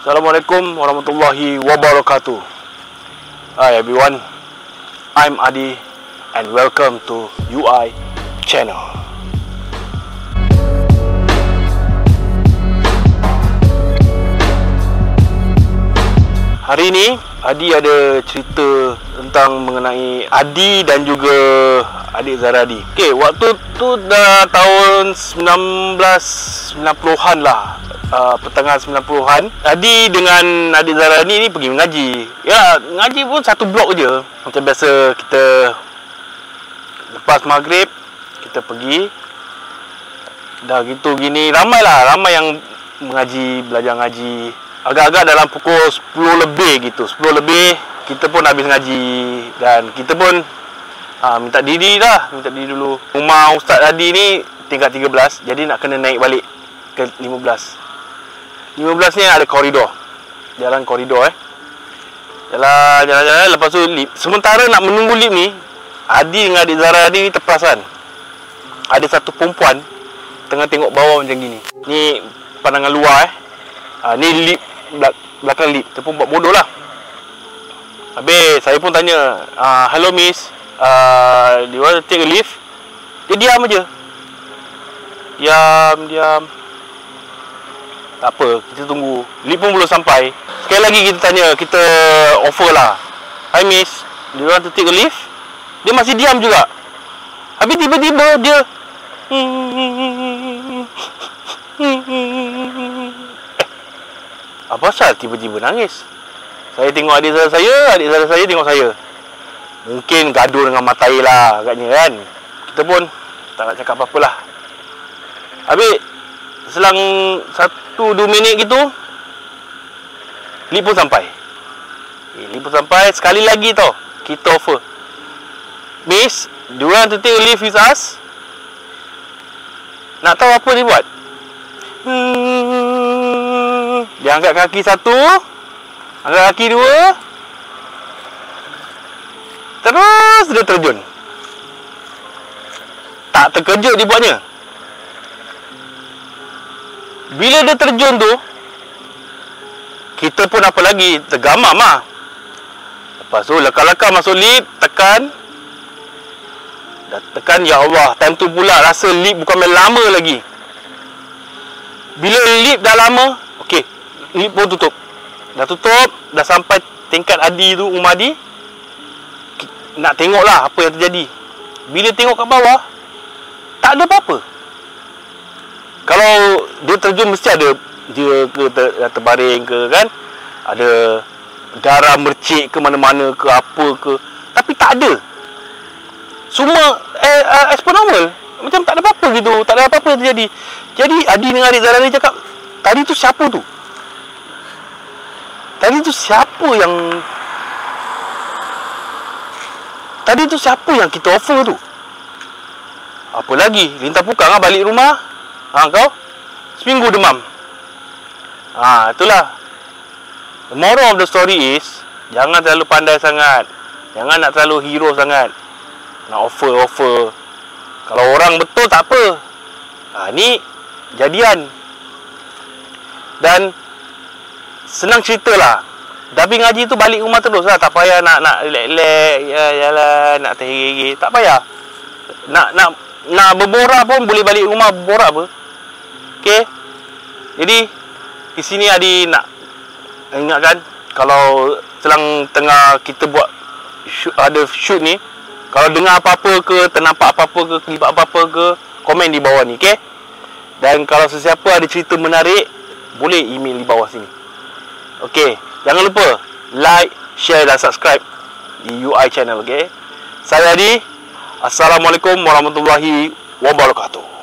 Assalamualaikum warahmatullahi wabarakatuh. Hi everyone. I'm Adi and welcome to UI channel. Hari ini Adi ada cerita tentang mengenai Adi dan juga adik Zaradi. Okey, waktu tu dah tahun 1990-an lah. Uh, pertengahan 90-an Adi dengan adik Zarani ni pergi mengaji. Ya, mengaji pun satu blok je. Macam biasa kita Lepas maghrib Kita pergi. Dah gitu gini Ramai lah Ramai yang mengaji Belajar ngaji. Agak-agak dalam pukul 10 lebih gitu 10 lebih kita pun habis ngaji. Dan kita pun ha, minta diri dah minta diri dulu. Rumah Ustaz Adi ni tingkat 13 jadi nak kena naik balik ke 15 15 ni ada koridor jalan koridor eh. Jalan jalan jalan lepas tu lift sementara nak menunggu lift ni Adi dengan adik Zara Adi ni terperasan ada satu perempuan tengah tengok bawah macam gini. Ni pandangan luar eh. Ha, ni lift belak- belakang lift. Dia pun buat bodoh lah. Habis saya pun tanya uh, Hello miss. Uh, Do you want to take a lift? Dia diam aja Diam, diam Tak apa, kita tunggu Lift pun belum sampai Sekali lagi kita tanya, kita offer lah Hi miss, do you want to take a lift? Dia masih diam juga Habis tiba-tiba dia Apa pasal tiba-tiba nangis? Saya tengok adik saudara saya, adik saudara saya tengok saya. Mungkin gaduh dengan mata air lah agaknya kan. Kita pun tak nak cakap apa-apa lah. Habis, selang 1-2 minit gitu, lift pun sampai. Eh, lift pun sampai, sekali lagi tau, kita offer. Miss, want to take lift with us? Nak tahu apa dia buat? Hmm, dia angkat kaki satu Angkat kaki dua Terus dia terjun Tak terkejut dia buatnya Bila dia terjun tu Kita pun apa lagi? Tergamam lah Lepas tu leka-leka masuk lift Tekan. Dah tekan Ya Allah Time tu pula rasa lift bukan main lama lagi. Bila lift dah lama Okey Lift pun tutup. Dah tutup Dah sampai tingkat Adi tu Rumah Adi Nak tengok lah Apa yang terjadi. Bila tengok kat bawah Tak ada apa-apa. Kalau Dia terjun mesti ada Dia ke ter, terbaring ke kan Ada Darah mercik ke mana-mana ke Apa ke Tapi tak ada Semua eh, uh, As per normal Macam tak ada apa-apa gitu Tak ada apa-apa terjadi jadi Adi dengan adik Zara ni cakap Tadi tu siapa tu? Tadi tu siapa yang Tadi tu siapa yang kita offer tu? Apa lagi? Lintah pukang lah balik rumah Ha kau? Seminggu demam. Ha itulah. The moral of the story is Jangan terlalu pandai sangat. Jangan nak terlalu hero sangat. Nak offer-offer Kalau orang betul tak apa. Ha ni jadian. Dan senang cerita lah. Tapi ngaji tu balik rumah terus lah. Tak payah nak nak relax-relax ya yalah nak terhege tak payah. Nak nak nak berborak pun boleh balik rumah berborak apa okey. Jadi di sini Adi nak ingatkan kalau selang tengah kita buat shoot, ada shoot ni kalau dengar apa-apa ke ternampak apa-apa ke kelipat apa-apa ke komen di bawah ni okey? Dan kalau sesiapa ada cerita menarik boleh email di bawah sini. Okey jangan lupa like share dan subscribe di UI channel okey? Saya Adi. Assalamualaikum warahmatullahi wabarakatuh